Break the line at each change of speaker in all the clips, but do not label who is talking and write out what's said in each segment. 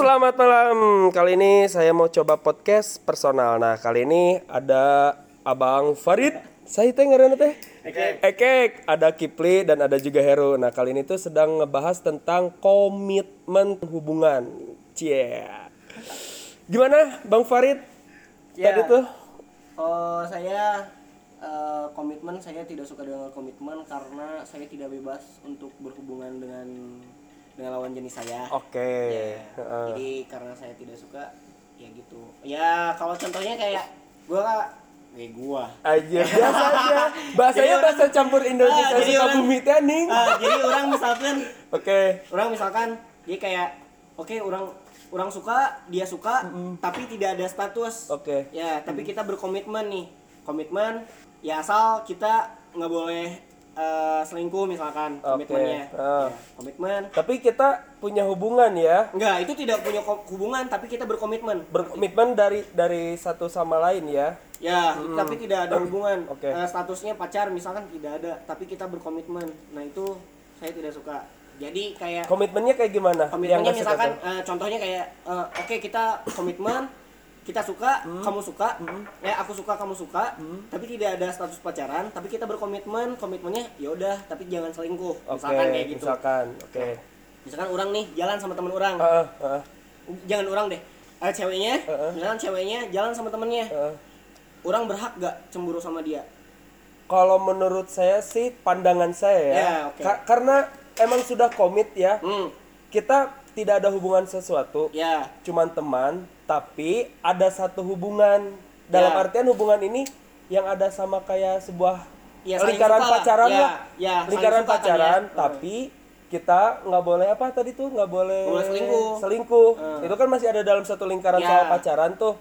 Selamat malam. Kali ini saya mau coba podcast personal. Nah, kali ini ada Abang Farid. Saya teh ngaranna teh. Ekek. Ekek. Ada Kipli dan ada juga Heru. Nah, kali ini tuh sedang ngebahas tentang komitmen hubungan. Cie. Gimana, Bang Farid?
Ya.
Tadi tuh
Oh, saya eh, komitmen saya tidak suka dengan komitmen karena saya tidak bebas untuk berhubungan dengan dengan lawan jenis saya.
Oke.
Ya,
Heeh.
Jadi karena saya tidak suka ya gitu. Ya kalau contohnya kayak gua kak kayak gua.
Aja biasa aja. Bahasanya
Jadi orang-
bahasa campur Indonesia
Ah, jadi orang-
Sukabumi teh ning.
Ah, jadi orang misalkan
Oke.
orang misalkan dia kayak oke orang orang suka dia suka tapi tidak ada status
Oke.
ya tapi kita berkomitmen nih komitmen ya asal kita nggak boleh eh, selingkuh misalkan
Oke.
komitmennya.
Ah.
Ya, komitmen.
Tapi kita punya hubungan ya.
enggak itu tidak punya hubungan tapi kita berkomitmen.
Berkomitmen dari dari satu sama lain ya.
Ya tapi tidak ada hubungan.
Oke.
Eh, statusnya pacar misalkan tidak ada tapi kita berkomitmen. Nah itu saya tidak suka. Jadi kayak
komitmennya kayak gimana?
Komitmennya misalkan eh, contohnya kayak eh, oke kita komitmen kita suka
Hmm.
kamu suka. Ya aku suka kamu suka. Tapi tidak ada status pacaran tapi kita berkomitmen. Komitmennya ya udah tapi jangan selingkuh.
Oke
misalkan kayak gitu.
misalkan oke.
Misalkan orang nih jalan sama temen orang.
Heeh, heeh,
jangan orang deh. Eh, ceweknya
Heeh.
misalkan ceweknya jalan sama temennya.
Heeh.
orang berhak gak cemburu sama dia?
Kalau menurut saya sih pandangan saya ya,
Ya, oke.
Ka- karena emang sudah komit ya.
Hmm.
Kita tidak ada hubungan sesuatu.
Ya.
Cuman teman tapi ada satu hubungan dalam
Ya.
artian hubungan ini yang ada sama kayak sebuah
Ya,
lingkaran
suka
pacaran
Ya,
lah
ya,
lingkaran
suka kan
pacaran
ya.
tapi kita nggak boleh apa tadi tuh nggak boleh
Nggak boleh selingkuh.
selingkuh.
Hmm.
itu kan masih ada dalam satu lingkaran
Ya.
soal pacaran tuh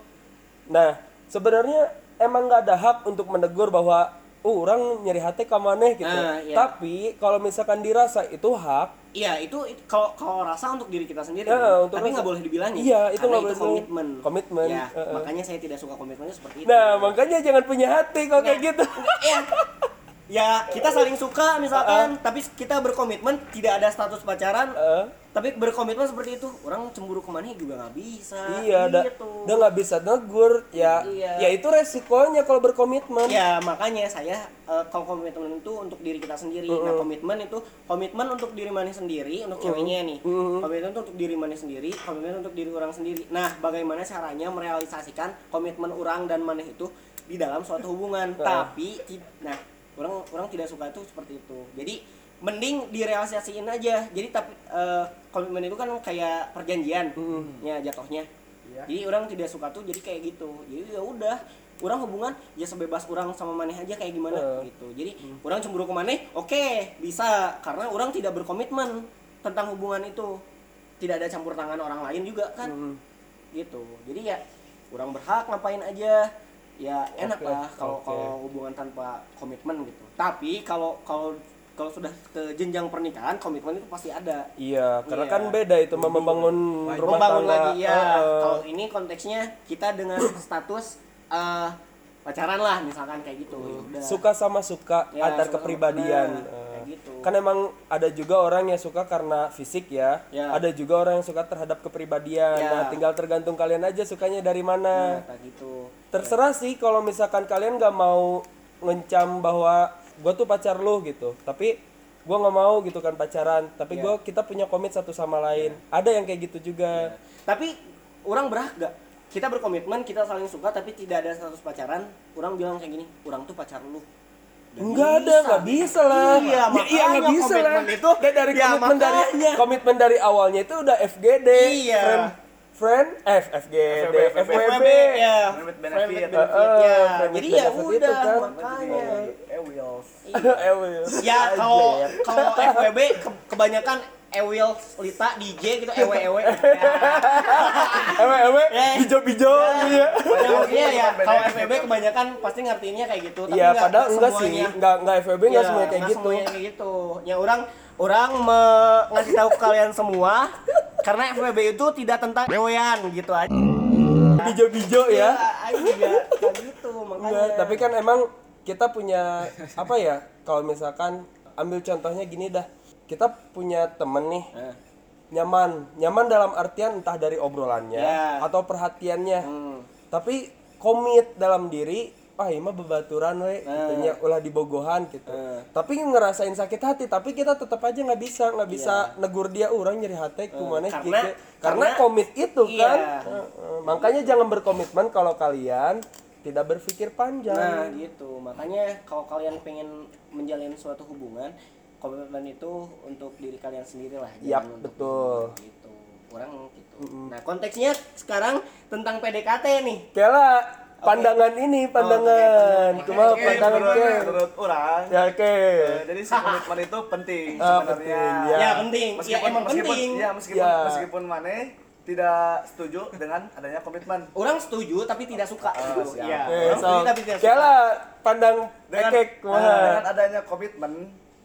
nah sebenarnya emang nggak ada hak untuk menegur bahwa uh orang nyeri hati ke maneh gitu
Nah, ya.
tapi kalau misalkan dirasa itu hak
Iya itu, kalau kalau rasa untuk diri kita sendiri,
Ya,
kan?
untuk
tapi nggak boleh dibilangin.
Iya, itu nggak boleh
komitmen.
komitmen,
Ya,
heeh.
makanya saya tidak suka komitmennya seperti itu.
nah makanya jangan punya hati kalau kayak gitu
Iya. ya kita saling suka misalkan, tapi kita berkomitmen tidak ada status pacaran,
Heeh.
tapi berkomitmen seperti itu, orang cemburu ke mana juga nggak bisa.
Iya,
gitu.
udah nggak bisa negur, ya,
Iya.
ya itu resikonya kalau berkomitmen.
Ya makanya saya eh, kalau komitmen itu untuk diri kita sendiri. Nah komitmen itu komitmen untuk diri mana sendiri, untuk ceweknya nih. Komitmen itu untuk diri mana sendiri, komitmen untuk diri orang sendiri. Nah bagaimana caranya merealisasikan komitmen orang dan mana itu di dalam suatu hubungan. Tapi ti- nah orang orang tidak suka itu seperti itu. Jadi mending direalisasiin aja. Jadi tapi eh, komitmen itu kan kayak perjanjian, ya jatuhnya. Jadi orang tidak suka tuh jadi kayak gitu. Jadi ya udah, orang hubungan ya sebebas orang sama maneh aja kayak gimana
Eh.
gitu. Jadi orang cemburu ke maneh, oke, bisa karena orang tidak berkomitmen tentang hubungan itu. Tidak ada campur tangan orang lain juga kan.
Hmm.
Gitu. Jadi ya orang berhak ngapain aja. Ya enak
Oke,
lah kalau
oke.
kalau hubungan tanpa komitmen gitu. Tapi kalau kalau kalau sudah ke jenjang pernikahan komitmen itu pasti ada.
Iya, karena
Iya.
kan beda itu mem- membangun rumah
membangun
tangga.
lagi ya
Heeh.
kalau ini konteksnya kita dengan status eh, pacaran lah misalkan kayak gitu udah.
suka sama suka
Ya,
antar
suka sama-
kepribadian.
nah,
Eh,
kayak gitu.
Kan emang ada juga orang yang suka karena fisik ya.
Ya.
Ada juga orang yang suka terhadap kepribadian.
Ya.
Nah, tinggal tergantung kalian aja sukanya dari mana.
nah, kayak gitu
Terserah sih kalau misalkan kalian nggak mau ngencam bahwa gue tuh pacar lu gitu. Tapi gue nggak mau gitu kan pacaran. Tapi
Iya.
gua kita punya komit satu sama lain. Ada yang kayak gitu juga.
tapi orang berhak gak kita berkomitmen kita saling suka tapi tidak ada status pacaran orang bilang kayak gini orang tuh pacar lu
Enggak ada,
bisa.
nggak bisa lah.
Iya,
Ya, iya
makanya
nggak bisa lah.
itu-
dari
Ya,
komitmen dari
makanya.
komitmen dari awalnya itu udah FGD.
Iya.
Friend, friend, eh FGD,
FWB,
ya
benefit.
with
Eh, eh,
ya
with
jadi ya
benefit
udah
kan.
makanya
Will.
ya kalau kalau FWB ke- kebanyakan Ewil Lita DJ gitu ewe ewe ya.
Ewe, ewe,
Eh.
bijo-bijo gitu ya.
Ya, maksudnya ya kalau FWB kebanyakan pasti ngertiinnya kayak gitu tapi
Iya,
nggak
padahal enggak sih. Enggak enggak FWB enggak
Iya,
semuanya kayak
nggak
gitu.
semuanya kayak gitu ya orang orang ngasih tahu ke kalian semua karena FWB itu tidak tentang ewean gitu aja
Bijo-bijo ya.
Kayak gitu makanya
tapi kan emang kita punya apa ya? Kalau misalkan ambil contohnya gini dah. Kita punya temen nih.
Eh,
nyaman nyaman dalam artian entah dari obrolannya
Ya.
atau perhatiannya
Hmm.
tapi komit dalam diri ah ini mah bebaturan we gitu nya, ulah dibogohan gitu
Eh.
tapi ngerasain sakit hati tapi kita tetap aja nggak bisa nggak bisa negur dia orang nyeri hati kumana
Iya. Karena-
karena, karena
karena-
komit itu
Iya.
kan Heeh. makanya jangan berkomitmen kalau kalian tidak berpikir panjang
Nah gitu, makanya kalau kalian pengen menjalin suatu hubungan, komitmen itu untuk diri kalian sendiri lah. Untuk
betul.
gitu. Orang gitu. Nah konteksnya sekarang tentang PDKT nih.
Kela pandangan ini pandangan cuma
Oke,
pandangan
menurut,
ke
menurut orang
ya oke
eh, jadi si komitmen itu penting
Ah,
sebenarnya
penting, ya.
Ya penting, ya
meskipun
emang
meskipun
penting.
ya meskipun
Ya.
meskipun mana tidak setuju dengan adanya komitmen
Orang setuju tapi tidak suka.
siap.
Iya,
Oke,
orang
so,
setuju tapi tidak suka.
Kela pandang
dengan
ekek
eh,
kumaha?
dengan adanya komitmen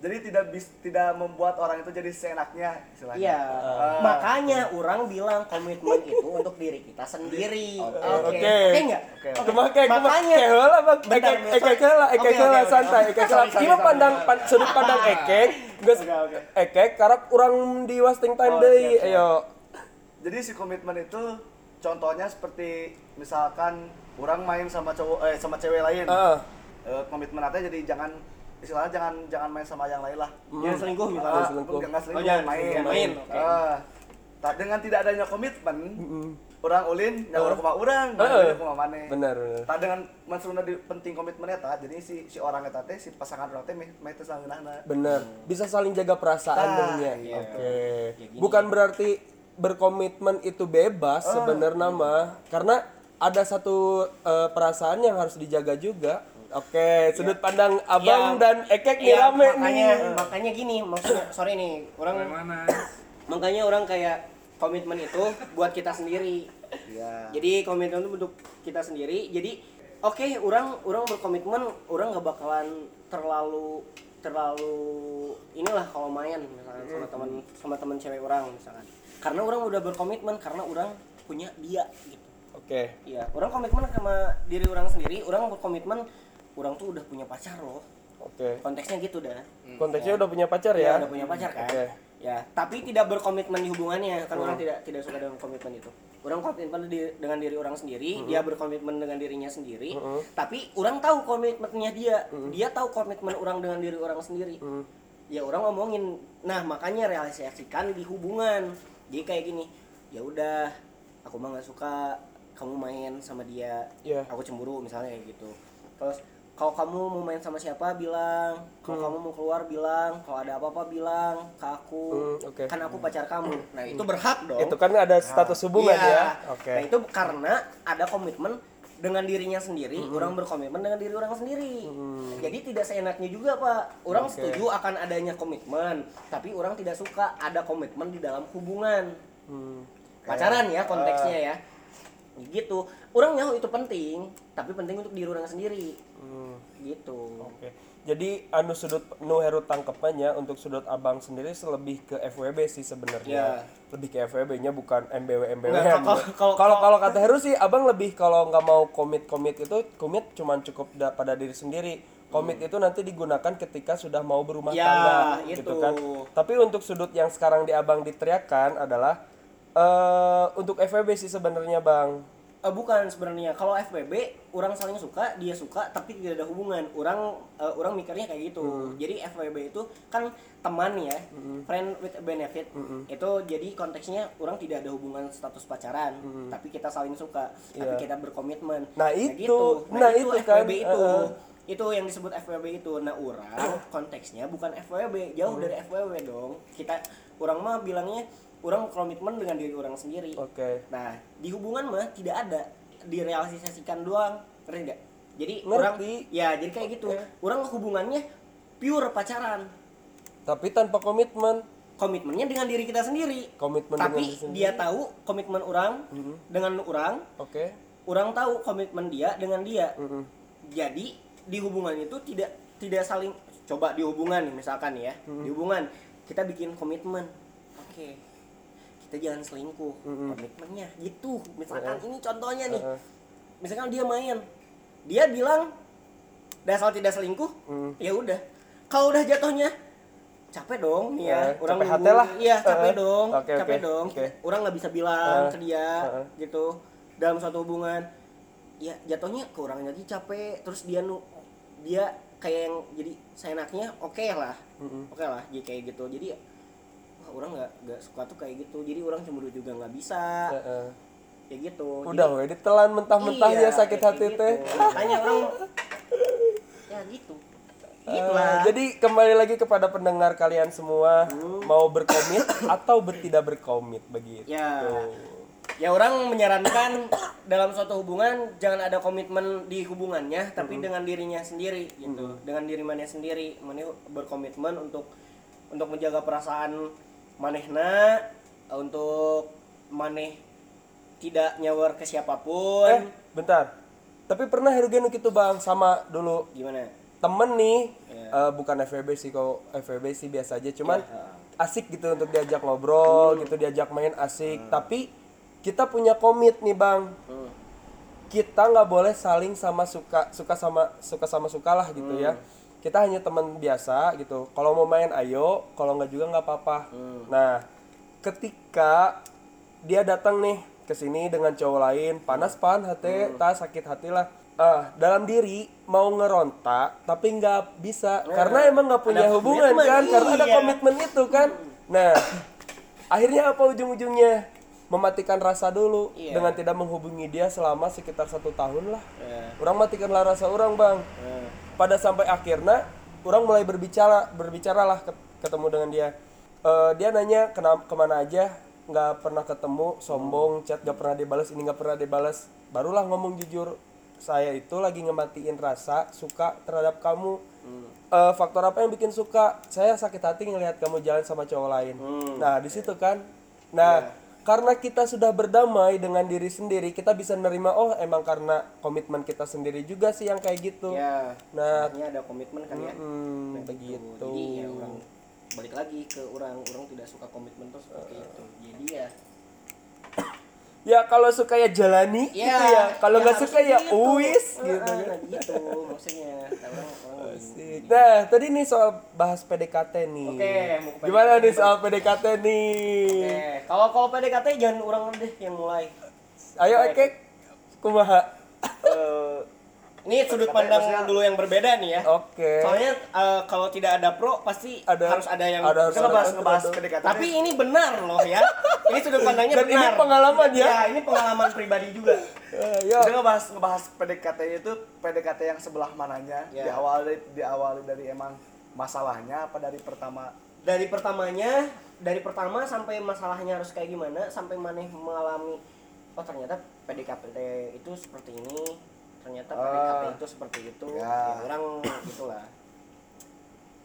jadi tidak bis, tidak membuat orang itu jadi seenaknya istilahnya
Iya,
Ah.
makanya orang bilang komitmen itu untuk diri kita sendiri. Oke,
Oke.
Oke nggak?
Oke.
Oke.
Cuma kayak
makanya
heula bang ekek ekek heula ekek
Oke, oke,
heula
oke,
santai
oke.
ekek Ieu
sorry.
pandang pan- sudut pandang ekek geus
oke.
ekek karena kurang di wasting time
Oh,
deui ayo
jadi si komitmen itu contohnya seperti misalkan orang main sama cowok eh sama cewek lain
Heeh.
Eh, komitmen artinya jadi jangan istilahnya jangan jangan main sama yang lain lah
Jangan selingkuh
Ah,
misalnya.
selingkuh.
Jangan selingkuh,
Oh, jangan
main.
selingkuh, main.
Ah, tak dengan tidak adanya komitmen, orang ulin, yang orang kuma orang, yang kuma mana.
benar benar
Tak dengan maksudnya di penting komitmennya tak, jadi si si orang eta teh si pasangan orang teh meh teh sangeunahna.
benar bisa saling jaga perasaan
Nah,
dongnya
iya.
oke
Ya, gini.
bukan berarti berkomitmen itu bebas
Ah.
sebenarnya mah karena ada satu eh, perasaan yang harus dijaga juga oke sudut pandang abang
Ya,
dan ekek nih
Iya,
rame
makanya,
nih
Makanya gini, maksudnya sorry nih, orang makanya orang kayak komitmen itu buat kita sendiri.
Iya.
Jadi komitmen itu untuk kita sendiri. Jadi oke, orang orang berkomitmen, orang nggak bakalan terlalu terlalu inilah kalau main misalnya sama teman sama teman cewek orang misalkan. Karena orang udah berkomitmen karena orang punya dia gitu.
oke
Iya, orang komitmen sama diri orang sendiri, orang berkomitmen orang tuh udah punya pacar loh.
oke
Konteksnya gitu dah.
konteksnya udah punya pacar
Ya,
ya
udah punya pacar kan.
Oke.
Ya, tapi tidak berkomitmen di hubungannya kan orang tidak tidak suka dengan komitmen itu. Orang komitmen di- dengan diri orang sendiri, dia berkomitmen dengan dirinya sendiri. Tapi orang tahu komitmennya dia. Dia tahu komitmen orang dengan diri orang sendiri. Ya orang ngomongin. Nah, makanya realisasikan di hubungan. Jadi kayak gini. Ya udah, aku mah nggak suka kamu main sama dia.
Iya.
Aku cemburu misalnya kayak gitu. Terus kalau kamu mau main sama siapa bilang. Kalau kamu mau keluar bilang. Kalau ada apa-apa bilang ke aku.
Hmm, oke.
kan aku pacar kamu. Nah itu berhak dong.
Itu kan ada status hubungan
Iya.
ya oke.
Nah itu karena ada komitmen dengan dirinya sendiri orang berkomitmen dengan diri orang sendiri. Jadi tidak seenaknya juga pak. Orang
Oke.
setuju akan adanya komitmen tapi orang tidak suka ada komitmen di dalam hubungan.
Hmm.
pacaran ya konteksnya ya gitu orang nyaho itu penting tapi penting untuk diri orang sendiri
Hmm.
gitu
Oke. Jadi anu sudut nu heru tangkepannya untuk sudut abang sendiri selebih ke FWB sih sebenarnya.
Ya.
Lebih ke FWB-nya bukan MBW MBW.
Kalau- kalau-
kata Heru sih abang lebih kalau nggak mau komit-komit itu komit cuman cukup da- pada diri sendiri. Komit itu nanti digunakan ketika sudah mau berumah
Hmm. Ya,
tangga
itu.
gitu kan. Tapi untuk sudut yang sekarang di abang diteriakan adalah eh untuk FWB sih sebenarnya Bang.
Eh, bukan sebenarnya kalau FWB orang saling suka dia suka tapi tidak ada hubungan orang eh, orang mikirnya kayak gitu
Hmm.
jadi FWB itu kan teman ya friend with benefit
Hmm.
itu jadi konteksnya orang tidak ada hubungan status pacaran tapi kita saling suka tapi
Hmm. Iya.
kita berkomitmen
Nah, itu.
gitu.
Nah, itu kan.
FWB itu
Heeh.
itu yang disebut FWB itu nah orang konteksnya bukan FWB jauh
Hmm.
dari FWB dong kita orang mah bilangnya orang komitmen dengan diri orang sendiri
Oke.
Nah, di hubungan mah tidak ada direalisasikan doang, ngerti nggak? Jadi
Ngerti.
orang ya jadi kayak gitu. Orang hubungannya pure pacaran.
Tapi tanpa komitmen.
Komitmennya dengan diri kita sendiri.
Komitmen dengan
Tapi
sendiri.
dia tahu komitmen orang dengan orang,
Oke.
orang tahu komitmen dia dengan dia.
Mm-mm.
Jadi di hubungan itu tidak tidak saling coba di hubungan misalkan ya. Di hubungan kita bikin komitmen. Oke. Kita jangan selingkuh. Komitmennya gitu. Misalkan ini contohnya nih. Misalkan dia main. Dia bilang dasar tidak selingkuh
Hmm.
ya udah. Kalau udah jatuhnya capek dong nih ya.
Eh,
orang
capek hati lah.
iya capek
Eh,
dong
oke,
capek
oke,
dong.
Oke.
orang nggak bisa bilang
Eh,
ke dia
eh.
gitu. Dalam suatu hubungan ya jatuhnya ke orang lagi capek. Terus dia nu dia kayak yang jadi seenaknya oke lah. Oke lah jadi kayak gitu. Jadi wah, orang nggak nggak suka tuh kayak gitu jadi orang cemburu juga nggak bisa
Heeh.
kayak gitu
Udah we ditelan mentah-mentahnya
Iya,
sakit hati
gitu.
teh.
makanya orang ya gitu gitulah
jadi kembali lagi kepada pendengar kalian semua mau berkomit atau ber- tidak berkomit begitu.
Ya. Ya orang menyarankan dalam suatu hubungan jangan ada komitmen di hubungannya tapi dengan dirinya sendiri gitu. Dengan diri maneh sendiri, maneh berkomitmen untuk untuk menjaga perasaan manehna untuk maneh tidak nyawar ke siapa pun.
Eh, bentar. Tapi pernah Herugen gitu bang sama dulu
Gimana?
temen nih
Iya.
eh, bukan FVB sih kok FVB sih biasa aja cuman
Iya.
asik gitu untuk diajak ngobrol gitu diajak main asik tapi kita punya komit nih bang
Hmm.
kita nggak boleh saling sama suka suka sama suka sama suka lah gitu ya kita hanya teman biasa gitu. Kalau mau main ayo. Kalau nggak juga nggak apa-apa. Nah ketika dia datang nih ke sini dengan cowok lain panas pan hati tak sakit hati lah. Ah dalam diri mau ngerontak tapi nggak bisa. Karena emang nggak punya
ada
hubungan
komitmen,
kan karena ada
iya.
komitmen itu kan. Nah akhirnya apa ujung-ujungnya? Mematikan rasa dulu
Iya.
dengan tidak menghubungi dia selama sekitar satu tahun lah.
Ya.
orang matikanlah rasa orang bang.
Eh,
pada sampai akhirnya orang mulai berbicara berbicara lah ke- ketemu dengan dia. Eh, dia nanya kena ke mana aja? Nggak pernah ketemu sombong chat nggak pernah dibalas ini nggak pernah dibalas. Barulah ngomong jujur saya itu lagi ngematiin rasa suka terhadap kamu. Eh, faktor apa yang bikin suka? Saya sakit hati ngelihat kamu jalan sama cowok lain. Nah di situ kan. Nah karena kita sudah berdamai dengan diri sendiri kita bisa nerima oh emang karena komitmen kita sendiri juga sih yang kayak gitu
ya.
Nah,
ada komitmen kan ya.
Hmm,
Nah,
begitu.
Jadi ya orang balik lagi ke orang orang tidak suka komitmen tuh seperti itu. Jadi ya
Ya kalau suka ya jalani gitu ya. Kalau nggak
harus
suka ya
gitu.
uwis
Eh,
gitu.
nah, gitu maksudnya. Orang orang
Asik. Nah, tadi nih soal bahas PDKT nih.
Oke, mau ke
Gimana nih soal PDKT nih?
Oke, kalau kalau PDKT jangan orang deh yang mulai.
Ayo Ekek, kumaha?
Eh,
Ini sudut pandang dulu yang berbeda nih ya.
Oke.
Soalnya eh, kalau tidak ada pro pasti
Ada-
harus ada yang
ada- harus
kita
ada
ngebahas ngebahas. PDKT.
Tapi ini benar loh ya. Ini sudut pandangnya
Dan ini
benar.
pengalaman ya?
Ya, ini pengalaman pribadi juga.
Eh, ya.
Kita ngebahas ngebahas PDKT itu PDKT yang sebelah mananya
Ya.
diawali diawali dari emang masalahnya apa dari pertama
Dari pertamanya, dari pertama sampai masalahnya harus kayak gimana, sampai maneh mengalami oh ternyata PDKT itu seperti ini, ternyata. PDKT itu seperti itu.
Ya.
Ya, orang gitulah.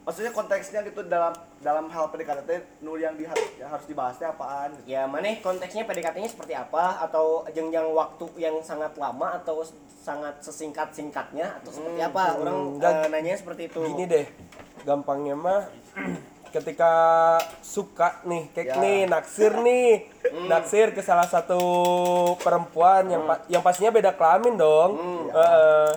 maksudnya konteksnya gitu dalam dalam hal PDKT nur yang, di, harus dibahasnya apaan gitu.
Ya, maneh konteksnya PDKT-nya seperti apa atau jenjang waktu yang sangat lama atau sangat sesingkat-singkatnya atau seperti apa? Orang
dan-
eh, nanya seperti itu.
Gini deh, gampangnya mah ketika suka nih, kayak
Ya.
nih naksir nih, naksir ke salah satu perempuan yang pa- yang pastinya beda kelamin dong. Heeh.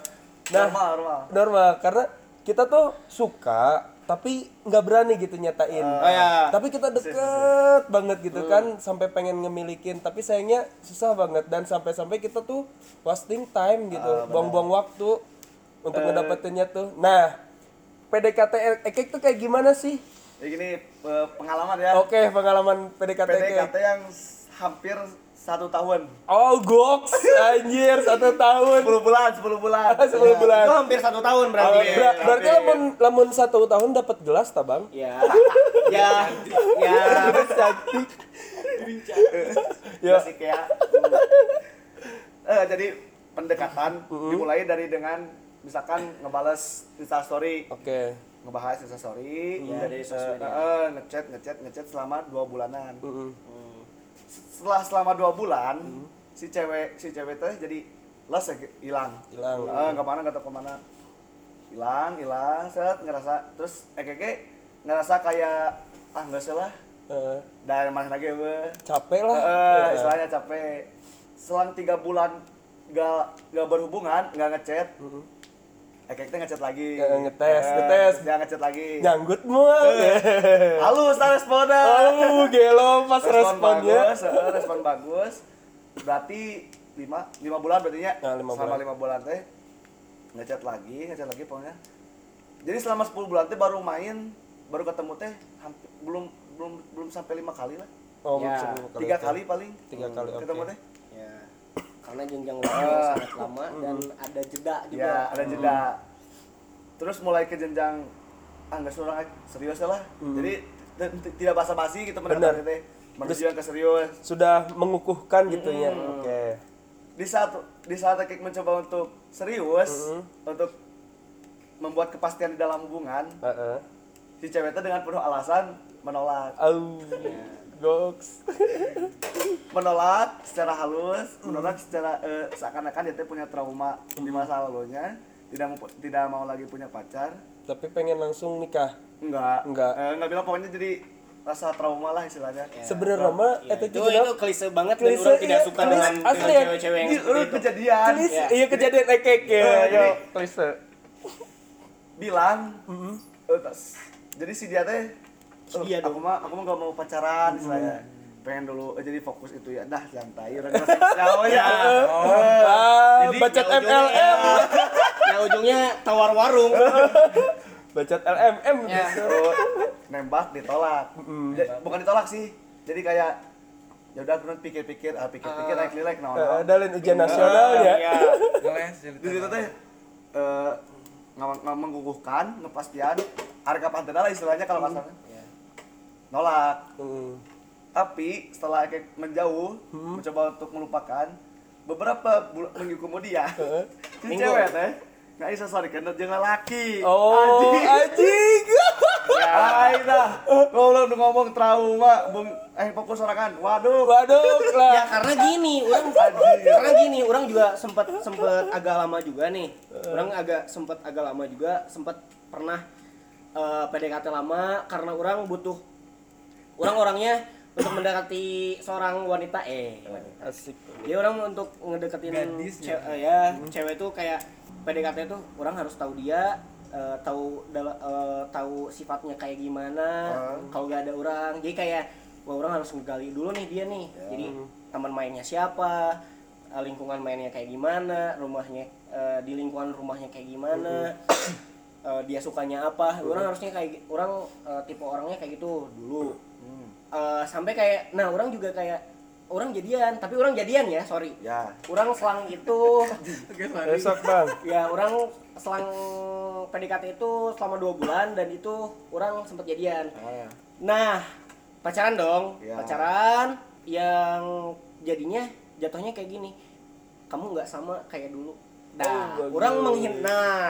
nah,
normal normal
normal karena kita tuh suka tapi nggak berani gitu nyatain.
Oh, ya.
Tapi kita deket banget gitu kan sampai pengen ngemilikin tapi sayangnya susah banget dan sampai-sampai kita tuh wasting time gitu, buang-buang waktu untuk ngedapetinnya tuh. Nah, PDKT Ekek tuh kayak gimana sih?
Gini eh, pengalaman ya
Oke, pengalaman PDKT.
PDKT yang hampir satu tahun
Oh, goks, anjir, satu tahun.
10 bulan 10 bulan
10 bulan.
Itu hampir satu tahun berarti.
Oh, ber- berarti lamun lamun satu tahun dapat gelas ta, Bang?
Ya, ya, ya.
Cantik.
ya
Ya.
sih kayak eh jadi pendekatan dimulai dari dengan misalkan ngebales instastory
Oke.
Ngebahas instastory
Ya, dari sosial media.
eh, eh, ngechat ngechat ngechat selama dua bulanan
Mm-mm.
setelah selama dua bulan si cewek si cewek teh jadi les ya, hilang
Hilang.
Eh, nggak mana nggak tahu ke mana hilang hilang set ngerasa terus ekeke ngerasa kayak ah nggak usah lah
Eh,
dan mana lagi we
capek lah.
Eh, istilahnya capek selang tiga bulan gak gak berhubungan gak ngechat
Mm-mm.
Ekek teh ngechat lagi.
Eh, ngetes,
Eh,
ngetes.
Dia ngechat lagi.
Nyanggut mua.
Halus lah responnya.
Oh, gelo pas
respon
responnya.
bagus, eh, respon bagus. Berarti lima, lima bulan berarti ya.
Nah, lima
selama
bulan.
lima bulan teh ngechat lagi, ngechat lagi pokoknya. Jadi selama 10 bulan teh baru main, baru ketemu teh hampir belum belum belum sampai lima kali lah.
Oh,
Ya,
Tiga kali paling.
Tiga kali, oke.
Ketemu teh.
Ya karena jenjang waktunya sangat lama dan ada jeda juga
Ya, ada jeda. Terus mulai ke jenjang ah nggak seorang serius lah. Jadi t- t- tidak basa-basi gitu
Benar.
Menuju yang ke serius.
Sudah mengukuhkan gitu ya. Oke.
Di saat di saat Ekik mencoba untuk serius untuk membuat kepastian di dalam hubungan,
Heeh.
si cewek itu dengan penuh alasan menolak.
Au. Goks.
Menolak secara halus, menolak secara eh, seakan-akan dia punya trauma di masa lalunya, tidak mau tidak mau lagi punya pacar.
Tapi pengen langsung nikah.
Enggak.
Enggak.
Eh, enggak bilang pokoknya jadi rasa trauma lah istilahnya.
Sebenarnya mah
Ya, itu
juga
itu klise banget dan
Klise,
orang tidak
iya,
suka
klise,
dengan
ya.
cewek-cewek yang
Ini
seperti itu.
kejadian.
Klise,
Ya.
iya kejadian ekek ya.
Jadi-
klise.
Bilang. eh, tas- jadi si dia teh
Si
"Eh,
dia
aku mah aku mah gak mau pacaran istilahnya. Pengen dulu eh, jadi fokus itu ya. Dah santai. Udah masih jauh ya. Eh,
Ah,
Jadi,
bacot
ya ujungnya-
MLM.
Ya ujungnya tawar warung.
Bacot LMM
Ya.
gitu.
oh, nembak ditolak. Bukan ditolak sih. Jadi kayak ya udah aku pikir-pikir, ah pikir-pikir naik nilai
Eh,
naon.
dalin ujian nasional ya.
Iya.
ngeles jadi
di situ teh eh mengukuhkan ngepastian harga pantai lah istilahnya kalau kasarnya nolak
Hmm.
Tapi setelah Ekek menjauh mencoba untuk melupakan beberapa bulan minggu kemudian si
Minggu.
cewek teh nggak bisa sorry karena jangan laki.
Oh, anjing.
Ay dah, kalau udah ngomong trauma, bung, eh fokus sorangan, waduh,
Waduh
Ya
lah.
karena gini, orang karena gini, orang juga sempat sempat agak lama juga nih. Orang agak sempat agak lama juga, sempat pernah eh, PDKT lama karena orang butuh orang orangnya untuk mendekati seorang wanita eh wanita.
Asik.
Jadi orang untuk ngedeketin
Gadis
cewek ya, cewek tuh kayak PDKT tuh orang harus tahu dia, eh, tahu eh, tahu sifatnya kayak gimana. Kalau gak ada orang, jadi kayak wah orang harus ngegali dulu nih dia nih. Jadi teman mainnya siapa, eh, lingkungan mainnya kayak gimana, rumahnya eh, di lingkungan rumahnya kayak gimana. eh, dia sukanya apa, orang harusnya kayak orang eh, tipe orangnya kayak gitu dulu. Eh, sampai kayak nah orang juga kayak orang jadian, tapi orang jadian ya, sorry.
ya,
Orang selang itu
Besok bang.
ya orang selang PDKT itu selama dua bulan dan itu orang sempat jadian.
Ah,
Nah, pacaran dong.
Ya.
Pacaran yang jadinya jatuhnya kayak gini. Kamu nggak sama kayak dulu. Nah,
Oh,
orang menghina. Nah,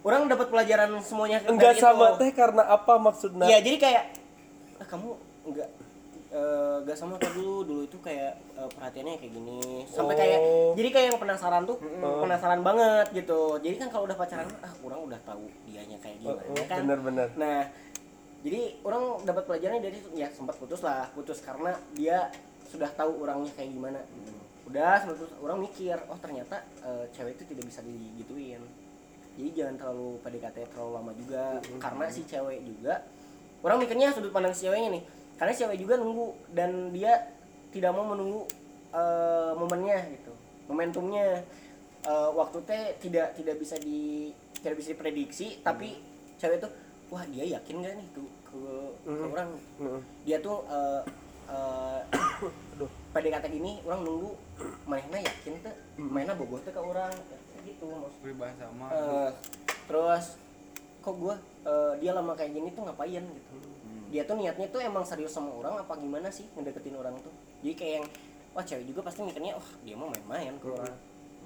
orang dapat pelajaran semuanya
Enggak
itu.
sama teh karena apa maksudnya?
Iya, jadi kayak ah, kamu enggak eh, enggak sama kayak dulu. Dulu itu kayak eh, perhatiannya kayak gini. Sampai kayak
Oh.
jadi kayak yang penasaran tuh, penasaran banget gitu. Jadi kan kalau udah pacaran ah orang udah tahu dianya kayak
Oh,
gimana
oh,
kan.
bener-bener.
Nah, jadi orang dapat pelajarannya dari ya sempat putus lah, putus karena dia sudah tahu orangnya kayak gimana. Udah sempat putus, orang mikir, oh ternyata eh, cewek itu tidak bisa digituin. Jadi jangan terlalu PDKT terlalu lama juga karena si cewek juga orang mikirnya sudut pandang si ceweknya nih. Karena cewek juga nunggu dan dia tidak mau menunggu eh, momennya gitu. Momentumnya Eh, waktu teh tidak tidak bisa di tidak bisa diprediksi tapi cewek tuh wah dia yakin gak nih ke ke, ke orang?
Mm.
dia tuh eh eh, PDKT gini orang nunggu mainnya yakin tuh mainnya bogoh tuh ke orang? Gitu
sama
Eh, terus kok gua eh, dia lama kayak gini tuh ngapain? Gitu dia tuh niatnya tuh emang serius sama orang apa gimana sih ngedeketin orang tuh? Jadi kayak yang wah cewek juga pasti mikirnya wah dia mau main-main ke orang.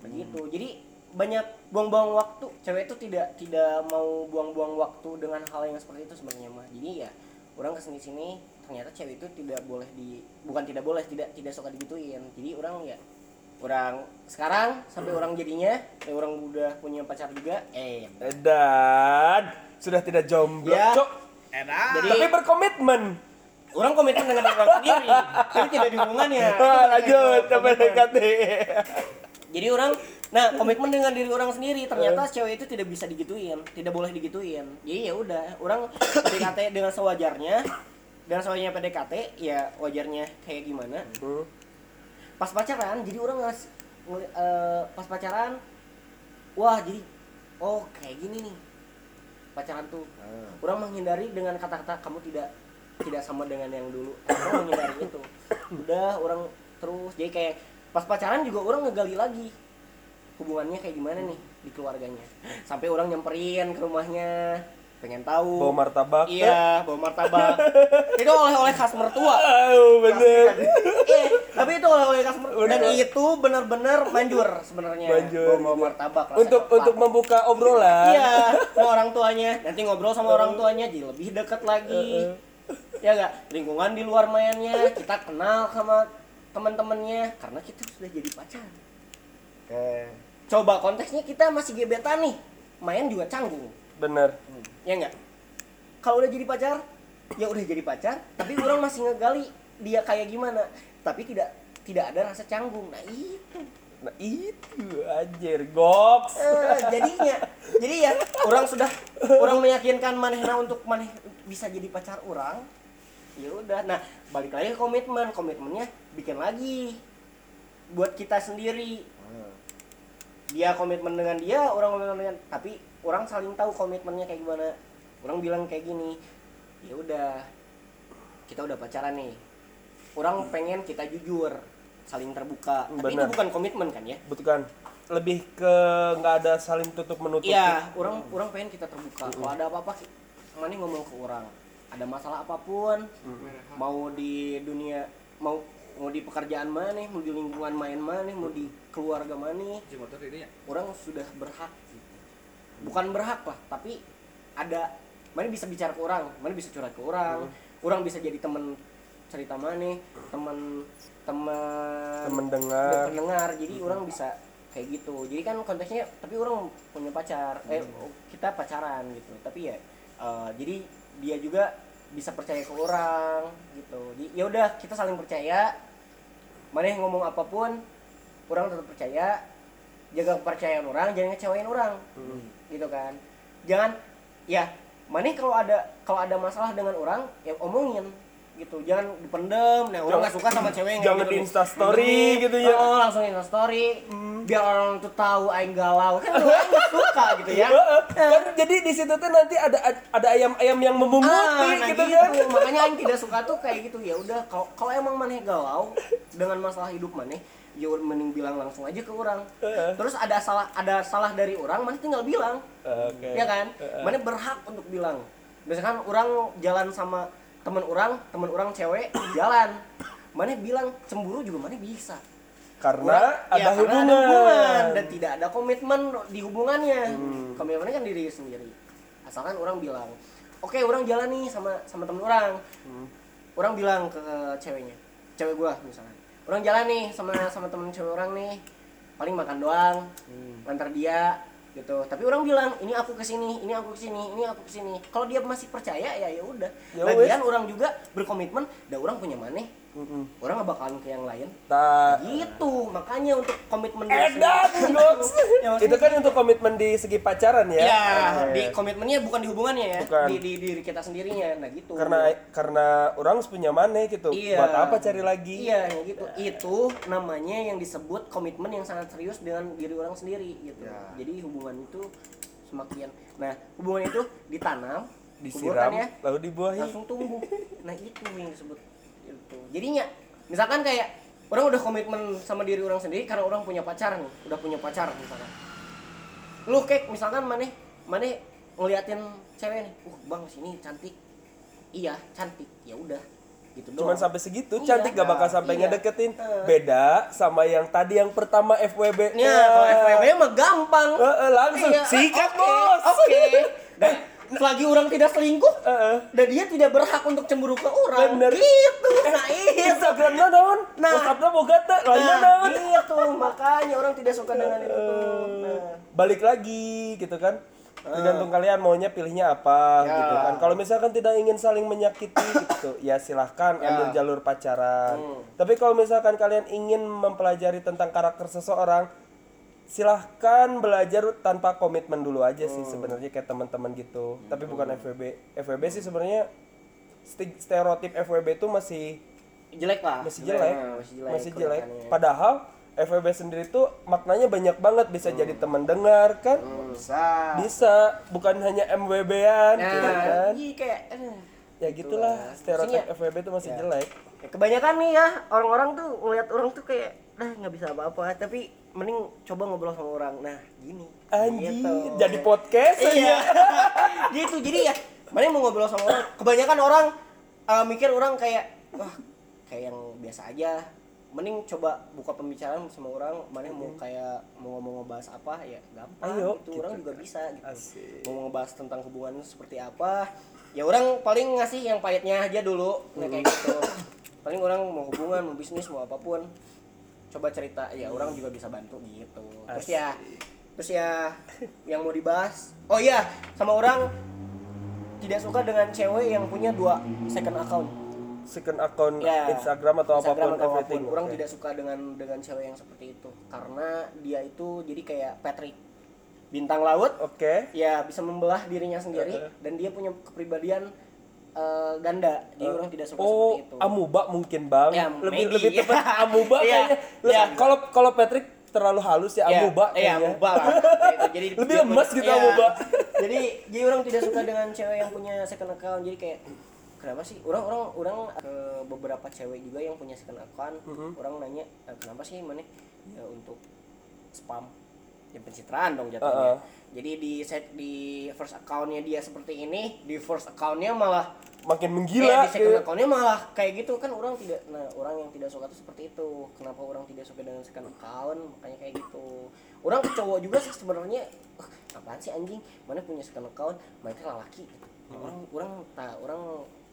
Begitu. Jadi banyak buang-buang waktu. Cewek itu tidak tidak mau buang-buang waktu dengan hal yang seperti itu sebenarnya mah. Jadi ya orang ke sini sini ternyata cewek itu tidak boleh di bukan tidak boleh tidak tidak suka digituin. Jadi orang ya orang sekarang sampai orang jadinya ya orang udah punya pacar juga eh
Dan sudah tidak jomblo,
Ya.
Cok.
Jadi
Tapi berkomitmen.
orang komitmen dengan orang sendiri tapi tidak di hubungannya
Ah, lanjut sampai dekat
Jadi orang, nah komitmen dengan diri orang sendiri ternyata cewek itu tidak bisa digituin, tidak boleh digituin. Jadi ya udah, orang PDKT dengan sewajarnya, dengan sewajarnya PDKT, ya wajarnya kayak gimana.
Hmm.
Pas pacaran, jadi orang ngas, eh, pas pacaran, wah jadi, oh kayak gini nih pacaran tuh. Orang menghindari dengan kata-kata kamu tidak tidak sama dengan yang dulu. Orang menghindari itu. Udah, orang terus jadi kayak pas pacaran juga orang ngegali lagi hubungannya kayak gimana nih di keluarganya sampai orang nyamperin ke rumahnya pengen tahu.
Bawa martabak.
iya bawa martabak. Itu oleh-oleh khas mertua.
Oh, bener.
eh tapi itu oleh-oleh khas mertua. Dan itu benar-benar manjur sebenarnya.
Manjur,
bawa, bawa martabak
Untuk
coklat.
untuk membuka obrolan.
iya sama orang tuanya. Nanti ngobrol sama orang tuanya jadi lebih dekat lagi. Ya enggak lingkungan di luar mainnya kita kenal sama teman-temannya karena kita sudah jadi pacar.
Oke.
coba konteksnya kita masih gebetan nih. Main juga canggung
Bener.
ya enggak kalau udah jadi pacar ya udah jadi pacar tapi orang masih ngegali dia kayak gimana. Tapi tidak tidak ada rasa canggung. Nah itu.
Nah, itu anjir, goks.
Eh, jadinya jadi ya orang sudah orang meyakinkan manehna untuk maneh bisa jadi pacar orang ya udah. Nah balik lagi ke komitmen. Komitmennya bikin lagi buat kita sendiri. Dia komitmen dengan dia orang komitmen dengan tapi orang saling tahu komitmennya kayak gimana orang bilang kayak gini ya udah kita udah pacaran nih orang pengen kita jujur saling terbuka tapi itu bukan komitmen kan ya
Betul kan? Lebih ke nggak ada saling tutup menutup.
Iya, orang orang pengen kita terbuka. Kalau ada apa-apa, mana ngomong ke orang. Ada masalah apa pun, mau di dunia, mau mau di pekerjaan mana, mau di lingkungan main mana, mau di keluarga mana, orang sudah berhak. Bukan berhak lah, tapi ada mana bisa bicara ke orang, mana bisa curhat ke orang, orang bisa jadi teman cerita mana, teman teman
Temen dengar.
pendengar jadi orang bisa kayak gitu. Jadi kan konteksnya tapi orang punya pacar eh kita pacaran gitu. Tapi ya eh, jadi dia juga bisa percaya ke orang gitu. Ya udah kita saling percaya mana yang ngomong apa pun orang tetap percaya jaga kepercayaan orang jangan ngecewain orang gitu kan jangan ya mana kalau ada kalau ada masalah dengan orang ya omongin gitu jangan dipendem nah orang nggak suka sama cewek
jangan
gitu
di. Instastory
Pendemin,
gitu ya.
oh, langsung insta story biar orang tuh tahu aing galau kan orang nggak suka gitu ya.
Kan jadi di situ tuh nanti ada ada ayam-ayam yang memunguti
Ah, nah
gitu
gitu.
kan.
makanya aing tidak suka tuh kayak gitu ya udah kalau kalau emang maneh galau dengan masalah hidup maneh ya mending bilang langsung aja ke orang.
Heeh.
terus ada salah ada salah dari orang maneh tinggal bilang.
Oke.
ya kan? Maneh berhak untuk bilang. Misalkan orang jalan sama teman orang teman orang cewek jalan. Maneh bilang cemburu juga maneh bisa.
Karena
Orang-
ada
ya, karena
hubungan.
ada hubungan. dan tidak ada komitmen di hubungannya.
Hmm.
komitmennya kan diri sendiri. Asalkan orang bilang oke orang jalan nih sama sama temen orang.
Hmm.
orang bilang ke ceweknya cewek gua misalnya orang jalan nih sama sama temen cewek orang nih. Paling makan doang
Hmm.
ngantar dia gitu. Tapi orang bilang ini aku ke sini ini aku ke sini ini aku ke sini kalau dia masih percaya ya ya udah.
Ya
lagian orang juga berkomitmen dan orang punya maneh
Mm-mm.
orang nggak bakalan ke yang lain
Tak.
gitu makanya untuk komitmen
Edan, goks.
Ya,
Itu kan untuk komitmen di segi pacaran ya.
ya di komitmennya bukan di hubungannya ya
Bukan.
di, di diri kita sendirinya nah gitu
karena karena orang punya mana gitu.
Iya.
Buat apa cari lagi?
iya ya gitu itu namanya yang disebut komitmen yang sangat serius dengan diri orang sendiri gitu
Ya.
jadi hubungan itu semakin nah hubungan itu ditanam
Disiram
ya
lalu dibuahi.
langsung tumbuh nah itu yang disebut itu jadinya misalkan kayak orang udah komitmen sama diri orang sendiri karena orang punya pacar nih udah punya pacar misalkan lu kayak misalkan mana mana ngeliatin cewek nih uh bang sini cantik iya cantik ya udah gitu
Cuman
doang.
sampai segitu
Iya.
cantik gak bakal sampai
Iya.
ngedeketin. Beda sama yang tadi yang pertama FWB.
Nya, kalau FWB mah gampang.
Eh, eh, langsung
Iya,
sikat
oke,
bos.
Oke. Dan selagi orang tidak selingkuh,
Eh, eh.
dan dia tidak berhak untuk cemburu ke orang.
Bener.
Gitu. Nah, itu.
Instagramnya naon?
Nah.
WhatsAppnya boga teh? Lainnya
Nah,
naon?
gitu. Makanya orang tidak suka dengan itu. Nah.
balik lagi gitu kan tergantung kalian maunya pilihnya apa
Ya.
gitu kan kalau misalkan tidak ingin saling menyakiti gitu ya silahkan
Ya.
ambil jalur pacaran
Hmm.
tapi kalau misalkan kalian ingin mempelajari tentang karakter seseorang silahkan belajar tanpa komitmen dulu aja
Hmm.
sih sebenarnya kayak teman-teman gitu. Tapi bukan FWB FWB sih sebenarnya stereotip FWB itu masih
jelek lah
masih jelek.
Nah, masih jelek,
masih jelek. padahal FWB sendiri tuh maknanya banyak banget. Bisa jadi teman dengar kan?
Bisa.
Bisa. Bukan hanya MWB-an
nah
gitu kan?
iya kayak aduh.
ya gitulah. Stereotip
Maksudnya-
FWB itu masih jelek.
Ya, kebanyakan nih ya orang-orang tuh ngeliat orang tuh kayak dah nggak bisa apa-apa. Tapi mending coba ngobrol sama orang. Nah gini.
Anjing
Gitu.
jadi podcast
iya. Gitu jadi ya mana mau ngobrol sama orang. Kebanyakan orang uh, mikir orang kayak wah kayak yang biasa aja. Mending coba buka pembicaraan sama orang. Mana mau kayak mau ngomong ngebahas apa ya gampang
Ayo,
gitu,
gitu
orang juga bisa gitu.
Asik.
mau ngebahas tentang hubungan seperti apa ya orang paling ngasih yang pahitnya aja dulu. Nggak kayak gitu. Paling orang mau hubungan mau bisnis mau apa pun coba cerita ya orang juga bisa bantu gitu. Terus ya terus ya yang mau dibahas oh iya sama orang tidak suka dengan cewek yang punya dua second account.
Second account
ya
Instagram atau
Instagram
apa pun
atau
everything.
apa pun. orang
Oke.
tidak suka dengan dengan cewek yang seperti itu. Karena dia itu jadi kayak Patrick. Bintang laut.
Oke.
Ya bisa membelah dirinya sendiri dan dia punya kepribadian eh, ganda jadi orang tidak suka
Oh,
seperti itu
amuba mungkin bang.
Ya,
lebih
maybe.
lebih tepat amuba
Iya,
kayaknya.
Iya.
Kalau kalau Patrick terlalu halus ya,
Ya,
amuba
iya
kayaknya.
amuba lah Gitu. jadi
Lebih lemas gitu
iya.
amuba.
jadi jadi orang tidak suka dengan cewek yang punya second account jadi kayak kenapa sih orang orang orang ke beberapa cewek juga yang punya second account
Mm-hmm.
orang nanya "Eh, kenapa sih mana ya untuk spam ya pencitraan dong jatuhnya
Uh-uh.
jadi di set di first accountnya dia seperti ini di first accountnya malah
Makin menggila.
di second
gitu.
account-nya malah kayak gitu kan orang tidak nah orang yang tidak suka tuh seperti itu kenapa orang tidak suka dengan second account makanya kayak gitu orang cowok juga sih sebenarnya "Eh, apaan sih anjing mana punya second account teh laki Ya, orang orang tak orang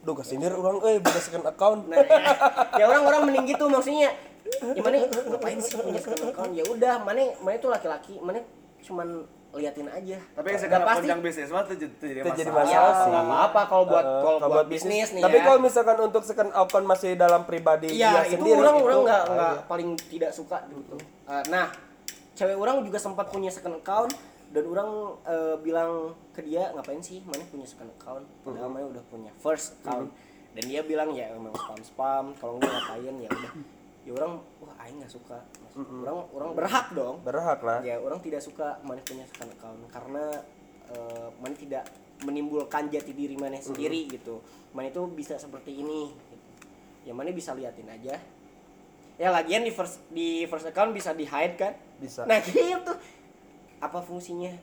Duh, kesindir orang eh buka second account.
nah ya, ya orang orang mending gitu maksudnya gimana ngapain sih punya second account ya udah mana mana itu laki-laki mana cuman liatin aja
tapi
Nggak
sekarang
pasti.
panjang bisnis mah tuh jadi
Itu
masalah.
jadi
Ya,
masalah sih.
nggak apa-apa kalau buat
Uh,
kalau buat bisnis nih
Tapi
ya.
kalau misalkan untuk second account masih dalam pribadi
Iya,
dia
itu
sendiri
orang
gitu,
orang nggak
ah,
nggak
iya.
paling tidak suka gitu. Uh, nah, cewek orang juga sempat punya second account dan orang uh, bilang ke dia ngapain sih? Mana punya second account? Padahal mana udah punya first account. Dan dia bilang ya emang spam spam kalau nggak ngapain? Ya udah. Ya orang wah aing nggak suka. Maksud, orang orang berhak dong.
Berhak lah.
ya orang tidak suka mana punya second account. Karena eh, mana tidak menimbulkan jati diri mana sendiri gitu. Mana itu bisa seperti ini gitu. ya mana bisa liatin aja. Ya lagian di first di first account bisa di hide kan?
Bisa.
nah gitu apa fungsinya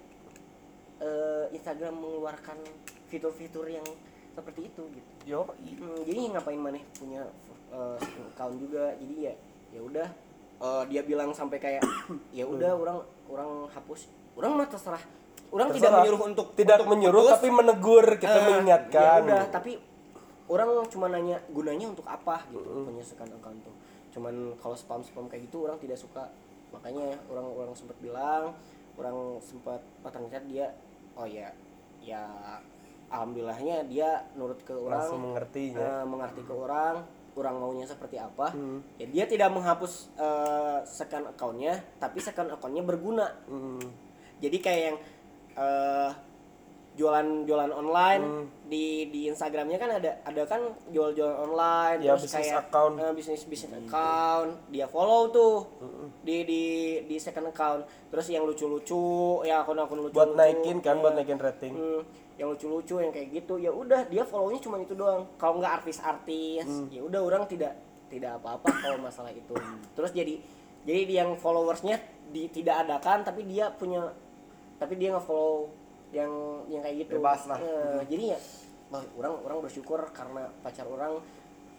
eh, Instagram mengeluarkan fitur-fitur yang seperti itu gitu?
Yo,
Hmm, jadi ngapain maneh punya uh, account juga? Jadi ya ya udah. Uh, dia bilang sampai kayak ya udah orang orang hapus. Orang mah terserah. Orang tidak
Terserah.
menyuruh untuk
tidak
untuk
menyuruh
putus.
tapi menegur kita
Eh,
mengingatkan.
ya udah tapi orang cuma nanya gunanya untuk apa gitu punya second account tuh. Cuman kalau spam spam kayak gitu orang tidak suka. Makanya orang orang sempat bilang orang sempat oh ternyata dia oh ya ya alhamdulillahnya dia nurut ke orang
Langsung mengertinya.
eh, mengerti ke orang orang maunya seperti apa
Hmm.
ya dia tidak menghapus eh, second accountnya tapi second accountnya berguna
Hmm.
jadi kayak yang eh, jualan jualan online
Hmm.
di di Instagramnya kan ada ada kan jual jualan online
Ya,
terus kayak
account.
eh, bisnis bisnis account dia follow tuh
Hmm.
di di di second account terus yang lucu-lucu ya akun-akun lucu
buat naikin kan, buat naikin rating.
Hmm, yang lucu-lucu yang kayak gitu ya udah dia follownya cuma itu doang kalau nggak artis-artis
Hmm.
ya udah orang tidak tidak apa-apa kalau masalah itu terus jadi jadi yang followersnya di, tidak adakan tapi dia punya tapi dia nge-follow yang yang kayak gitu.
Bebas lah.
Eh, jadi ya wah, orang orang bersyukur karena pacar orang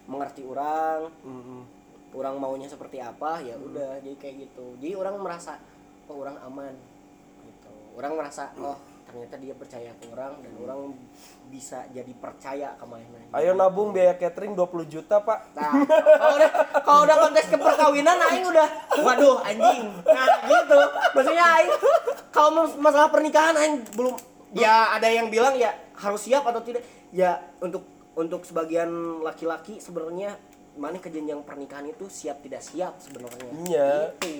mengerti orang
Hmm.
orang maunya seperti apa ya udah jadi kayak gitu. Jadi orang merasa oh orang aman gitu. Orang merasa oh ternyata dia percaya ke orang dan orang bisa jadi percaya ke mana
Ayo nabung biaya catering 20 juta, Pak.
nah kalau udah kalau udah konteks ke perkawinan aing udah. Waduh anjing. Nah gitu. Maksudnya aing kalau mas- masalah pernikahan aing belum ya ada yang bilang ya harus siap atau tidak. Ya untuk untuk sebagian laki-laki sebenarnya mana ke jenjang pernikahan itu siap tidak siap sebenarnya
Iya.
Gitu.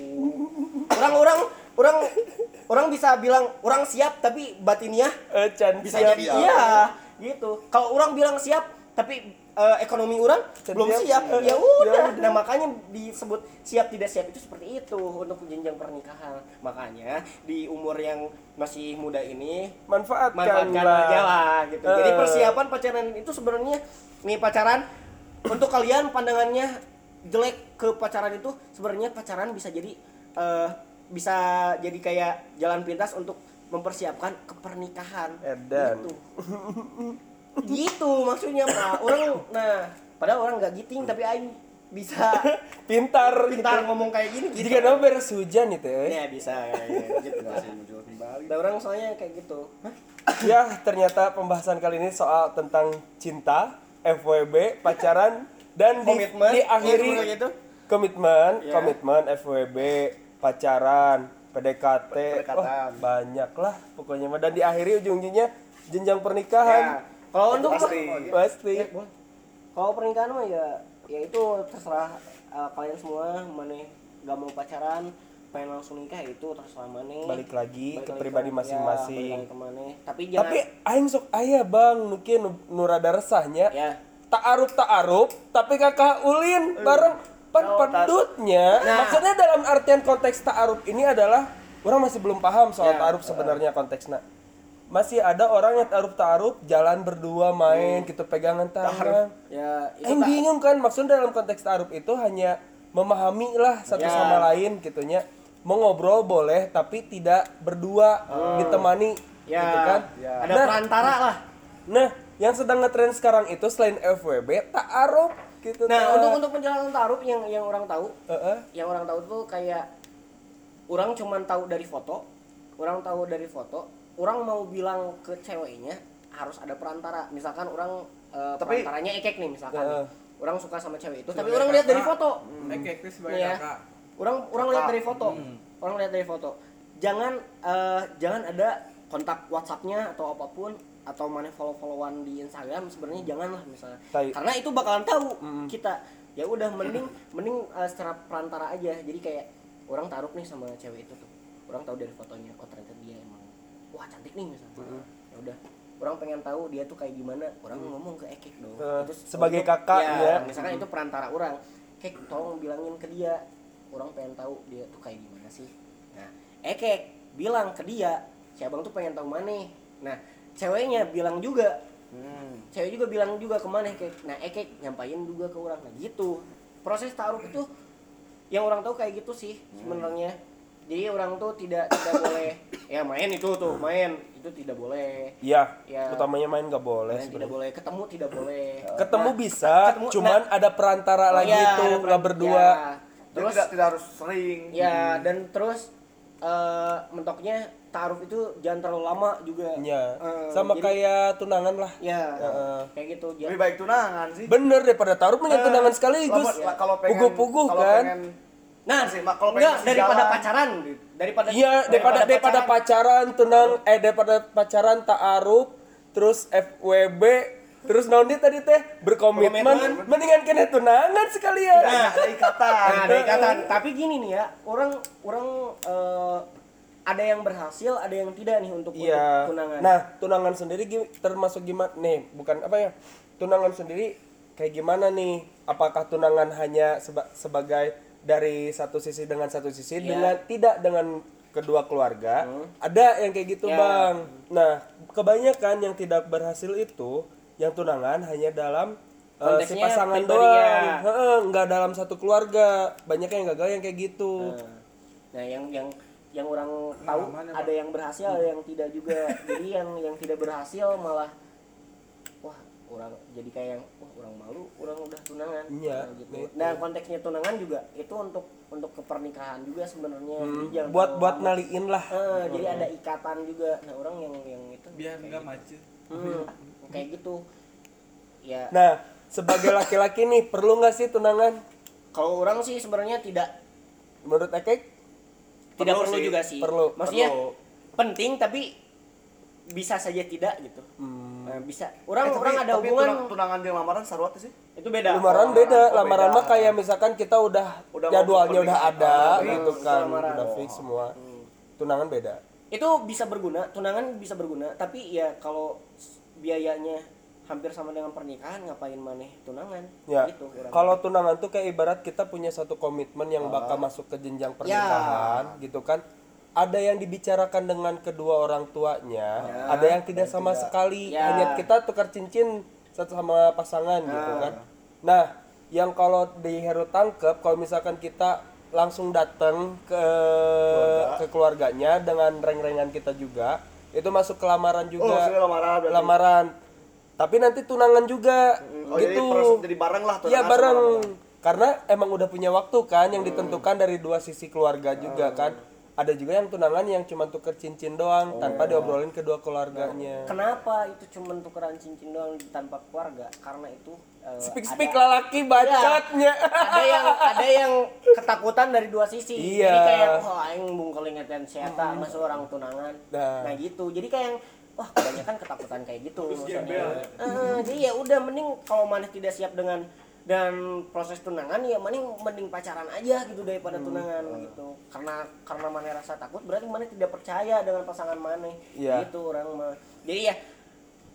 orang-orang orang orang bisa bilang orang siap tapi batinnya
Eh, Chan
bisa
siap.
jadi iya gitu kalau orang bilang siap tapi eh, ekonomi orang
Siap,
belum
siap.
siap
Eh,
ya
ya
udah nah makanya disebut siap tidak siap itu seperti itu untuk jenjang pernikahan makanya di umur yang masih muda ini
Manfaatkan,
manfaatkan
lah.
aja lah gitu jadi
Eh.
persiapan pacaran itu sebenarnya nih pacaran untuk kalian pandangannya jelek ke pacaran itu sebenarnya pacaran bisa jadi eh, bisa jadi kayak jalan pintas untuk mempersiapkan kepernikahan
Edan.
gitu gitu maksudnya pak orang nah padahal orang nggak giting tapi aing bisa
Pintar,
pintar
gitu.
ngomong kayak gini gitu
Jika nama beres hujan itu ya.
ya bisa kayak gitu Ada orang soalnya kayak gitu?
Ya, ternyata pembahasan kali ini soal tentang cinta, FWB, pacaran dan di,
Komitmen,
diakhiri
komitmen gitu.
komitmen,
Ya.
komitmen, FWB, pacaran, PDKT,
Pendekatan.
wah, banyak lah pokoknya mah. dan diakhiri ujung-ujungnya jenjang pernikahan.
Ya. Kalau untuk
Pasti.
Pasti.
Ya, boleh. Kalau pernikahan mah ya ya itu terserah uh, kalian semua mana gak mau pacaran pengen langsung nikah ya itu terserah mana
Balik lagi
Balik
ke pribadi
ya,
masing-masing.
balik mana. tapi jangan
Tapi aing sok aya Bang, mungkin nu rada resahnya.
ya
Ta'aruf ta'aruf, tapi kakak ulin bareng pan
Oh,
pedutnya.
Nah.
Maksudnya dalam artian konteks ta'aruf ini adalah orang masih belum paham soal
Ya.
ta'aruf sebenarnya konteksnya. Masih ada orang yang ta'aruf ta'aruf jalan berdua main gitu pegangan tangan.
ya itu tak-
bingung kan maksudnya dalam konteks ta'aruf itu hanya memahami lah satu
Ya.
sama lain gitunya. Mau ngobrol boleh tapi tidak berdua ditemani
ya
gitu kan.
ada
Nah,
perantara lah
Nah, yang sedang ngetren sekarang itu selain FWB, ta'aruf gitu.
nah
Ta.
untuk untuk penjelasan taruh yang yang orang tahu
Heeh.
yang orang tahu tuh kayak orang cuman tahu dari foto orang tahu dari foto orang mau bilang ke ceweknya harus ada perantara misalkan orang eh,
Tapi-
perantaranya ekek nih misalkan
Ya.
nih. orang suka sama cewek itu tapi orang lihat dari foto
Oke, Chris sebagai
Nih ya.
kakak.
Orang orang lihat dari foto.
Hmm.
orang lihat dari foto. Jangan eh, jangan ada kontak WhatsAppnya atau apa pun atau mana follow followan di Instagram sebenarnya jangan lah misalnya.
Tai.
karena itu bakalan tahu
Hmm.
kita. Ya udah mending mending eh, secara perantara aja. Jadi kayak orang taruh nih sama cewek itu tuh. Orang tahu dari fotonya oh ternyata dia emang wah cantik nih misalnya.
Hmm.
ya udah. Orang pengen tahu dia tuh kayak gimana orang ngomong ke Ekek dong.
Eh,
Itu
sebagai
untuk-
kakak,
ya,
ya.
misalkan itu perantara orang. Kek tolong bilangin ke dia orang pengen tahu dia tuh kayak gimana sih. Nah Ekek bilang ke dia si abang tuh pengen tahu mana. Nah ceweknya bilang juga.
Hmm.
cewek juga bilang juga ke mana Kek nah Ekek nyampain juga ke orang. Nah gitu. Proses taruh itu yang orang tahu kayak gitu sih sebenarnya. Jadi orang tuh tidak tidak boleh. Ya main itu tuh main. Itu tidak boleh.
Iya,
Ya.
utamanya main nggak boleh
main tidak boleh. Ketemu tidak boleh.
Ketemu
Nah,
bisa,
ketemu-
cuman ada perantara
Oh
lagi tuh,
ada
nggak berdua.
ya. Terus
tidak tidak harus sering.
ya dan terus eh, mentoknya taruh itu jangan terlalu lama juga
Ya,
Eh,
sama
jadi-
kayak tunangan lah.
ya
Heeh.
kayak gitu
Lebih baik tunangan sih.
Bener daripada taruh punya tunangan sekaligus.
Lah, kalau pengen
Puguh-puguh
kalau
kan.
pengen
nah
Mak, kalau
enggak
pengen
daripada
jalan.
pacaran daripada
Iya, daripada daripada pacaran tunang eh daripada pacaran ta'aruf terus FWB terus naon dia tadi teh berkomitmen mendingan kena tunangan sekalian.
Nah, ada ikatan.
nah ada ikatan tapi gini nih ya orang orang eh, ada yang berhasil ada yang tidak nih untuk,
Iya.
untuk tunangan
Nah, tunangan sendiri termasuk gimana? Nih, bukan apa ya? Tunangan sendiri kayak gimana nih? Apakah tunangan hanya seba- sebagai dari satu sisi dengan satu sisi
Iya.
dengan tidak dengan kedua keluarga? Ada yang kayak gitu,
Ya.
Bang. Nah, kebanyakan yang tidak berhasil itu yang tunangan hanya dalam eh, si pasangan doang.
ya.
Heeh, nggak dalam satu keluarga. Banyak yang gagal yang kayak gitu.
Nah, yang yang yang orang tahu
mana,
ada yang berhasil, ada yang tidak juga. Jadi yang yang tidak berhasil malah wah, orang jadi kayak yang wah, orang malu, orang udah tunangan.
Iya,
Nah, gitu.
nah.
Nah, konteksnya tunangan juga itu untuk untuk kepernikahan juga sebenarnya.
Hmm, Buat buat
lama.
naliin lah.
Eh, jadi ada ikatan juga. Nah, orang yang yang itu
Biar enggak
gitu.
macet.
Hmm, kayak gitu. Ya,
Nah, sebagai laki-laki nih perlu nggak sih tunangan?
kalau orang sih sebenarnya tidak
Menurut Ekek?
tidak
Perlu
perlu
sih,
juga sih.
perlu,
Maksudnya
perlu.
penting tapi bisa saja tidak gitu.
Hmm.
Nah, bisa. Orang
Eh, tapi-
orang ada
tapi
hubungan
tunang- tunangan jeung lamaran sarwat sih.
itu beda.
Lamaran
Oh,
beda,
oh,
lamaran mah kayak misalkan kita udah,
Udah
jadwalnya udah ada
Oh,
gitu
itu
kan,
lamaran.
udah fix semua.
Hmm.
tunangan beda.
itu bisa berguna tunangan bisa berguna tapi ya kalau biayanya hampir sama dengan pernikahan ngapain maneh tunangan
Ya.
gitu.
Kalau tunangan tuh kayak ibarat kita punya satu komitmen yang bakal masuk ke jenjang pernikahan gitu kan. Ada yang dibicarakan dengan kedua orang tuanya, ada yang tidak sama sekali.
Ya.
Hanya kita tukar cincin satu sama pasangan gitu kan. Nah, yang kalau di Heru tangkep kalau misalkan kita langsung datang ke ke keluarganya dengan reng-rengan kita juga, itu masuk ke lamaran
Oh,
juga.
sudah lamaran berarti.
lamaran. Tapi nanti tunangan juga
Oh, jadi
gitu.
proses jadi bareng lah
Iya bareng. Karena emang udah punya waktu kan yang ditentukan dari dua sisi keluarga juga kan. Ada juga yang tunangan yang cuma tuker cincin doang tanpa diobrolin kedua keluarganya.
kenapa itu cuma tukeran cincin doang tanpa keluarga karena itu eh,
Speak speak
ada-
lelaki bacotnya.
ada yang ada yang ketakutan dari dua sisi
Iya.
jadi kayak wah aing bungkel ingetan siapa sama seorang tunangan
Nah.
nah. gitu jadi kayak yang, wah kebanyakan ketakutan kayak gitu maksudnya Eh, jadi ya udah mending kalau maneh tidak siap dengan dan proses tunangan ya mending mending pacaran aja gitu daripada tunangan gitu karena karena maneh rasa takut berarti maneh tidak percaya dengan pasangan maneh
Iya.
gitu orang mah jadi ya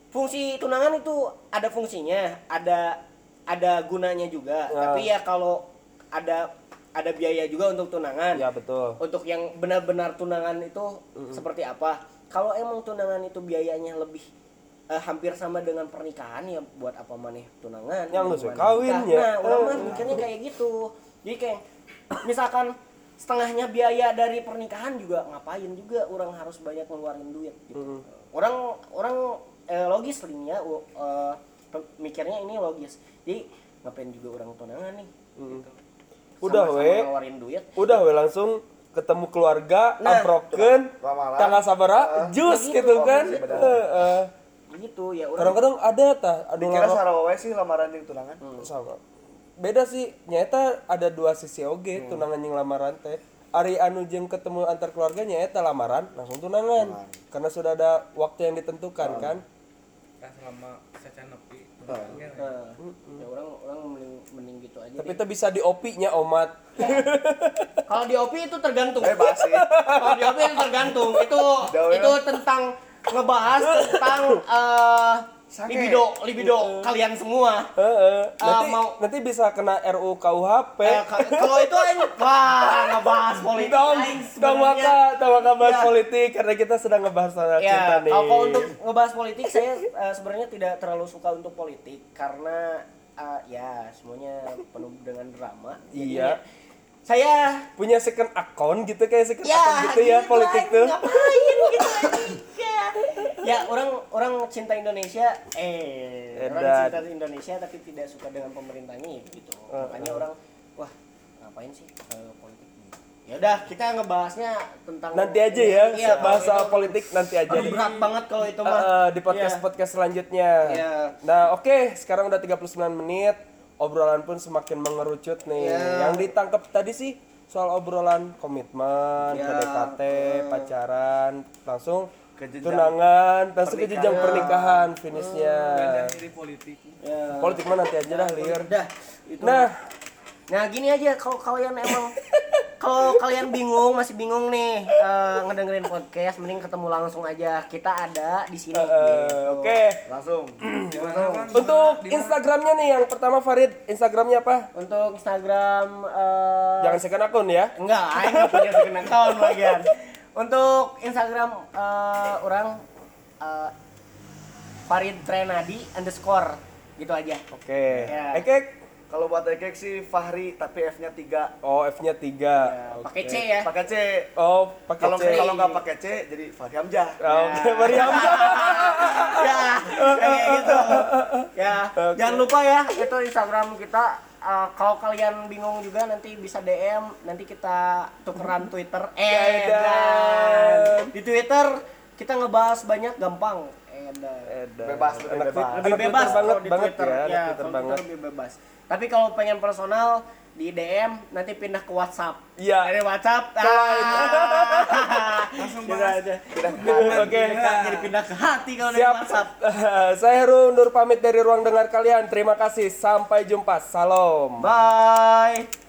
fungsi tunangan itu ada fungsinya ada ada gunanya juga
Ya.
tapi ya kalau ada ada biaya juga untuk tunangan
Ya betul.
untuk yang benar-benar tunangan itu seperti apa kalau emang tunangan itu biayanya lebih eh, hampir sama dengan pernikahan ya buat apa maneh tunangan
Yang lu kawin
nikah.
ya.
nah orang mah
Eh.
mikirnya kayak gitu jadi kayak misalkan setengahnya biaya dari pernikahan juga ngapain juga orang harus banyak ngeluarin duit gitu orang orang eh, logis nih ya u- eh, mikirnya ini logis jadi ngapain juga orang tunangan nih gitu.
Udah, we.
ngeluarin duit
Udah we langsung ketemu keluarga,
Nah.
amproken, tanggal sabara, jus
begitu,
gitu kan.
begitu.
Heeh.
gitu ya orang
Kadang-kadang ada tah, ada
Dikira sarawawe sih lamaran yang tunangan.
sama beda sih nyata ada dua sisi oge tunangan yang lamaran teh. Ari anu jeung ketemu antar keluarga nyata lamaran langsung tunangan. Karena sudah ada waktu yang ditentukan kan?
Kan selama secan nepi
nah, ya orang orang mending mending gitu aja
tapi
deh.
itu bisa diopinya omat.
Kalau di OP itu tergantung.
Bebas sih.
kalau di OP itu tergantung. Itu
Jauh ya.
itu tentang ngebahas tentang eh,
Sange.
libido libido kalian semua
Heeh. nanti
mau-
nanti bisa kena RU KUHP
Eh, ka- kalau itu aing wah ngebahas politik
dong dong maka dong maka bahas
Ya.
politik karena kita sedang ngebahas soal
Ya,
cinta nih
kalau kalau untuk ngebahas politik saya eh, sebenarnya tidak terlalu suka untuk politik karena eh, ya semuanya penuh dengan drama.
Iya.
ya, saya
punya second account gitu kayak second
ya
account gitu ya politik
aing
tuh
Ngapain gitu ya. ya, orang orang cinta Indonesia eh orang cinta Indonesia tapi tidak suka dengan pemerintahnya ya gitu. Makanya orang wah ngapain sih eh, politik ya udah kita ngebahasnya tentang
nanti aja ya bahas
kalau
soal
itu-
politik nanti aja
Aduh, berat banget kalau itu mah.
Di podcast
Iya.
podcast selanjutnya.
Iya.
Nah, oke, sekarang udah 39 menit. Obrolan pun semakin mengerucut nih.
Iya.
Yang ditangkap tadi sih soal obrolan komitmen,
Iya.
PDKT, pacaran, langsung
Ke
tunangan, langsung ke jenjang
pernikahan.
finishnya.
diri politik
Ya.
Politik mah nanti aja dah,
itu.
Nah,
Nah, gini aja kalau kalian emang kalau kalian bingung, masih bingung nih eh, ngedengerin podcast, mending ketemu langsung aja. Kita ada di sini. gitu.
oke.
Langsung.
Untuk Instagramnya nih, yang pertama Farid, Instagramnya apa?
Untuk Instagram eh,
Jangan second akun ya.
enggak, nggak punya second account bagian. Untuk Instagram eh, orang eh, Farid Trenadi underscore gitu aja.
Oke.
Ya.
Ekek.
Kalau buat ekek sih Fahri tapi F-nya 3.
Oh, F-nya 3.
Ya, Pakai C ya.
Pakai C.
Oh, pakai
Kalau
C.
kalau nggak pakai C jadi Fahri Hamzah.
Oke, Mariam.
ya kayak gitu ya jangan lupa ya itu Instagram kita Eh, kalau kalian bingung juga nanti bisa DM nanti kita tukeran Twitter eh
Edan.
dan di Twitter kita ngebahas banyak gampang Edan.
Edan.
Bebas, lebih bebas.
Twitter-
lebih bebas
banget
kalau di
banget
Twitter
ya,
ya
Twitter banget.
Lebih bebas tapi kalau pengen personal di DM nanti pindah ke WhatsApp
Iya.
dari WhatsApp langsung aja
Oke.
jadi pindah ke hati kalau dari
Siap.
WhatsApp
Saya Heru undur pamit dari ruang dengar kalian. Terima kasih. Sampai jumpa. Salam.
bye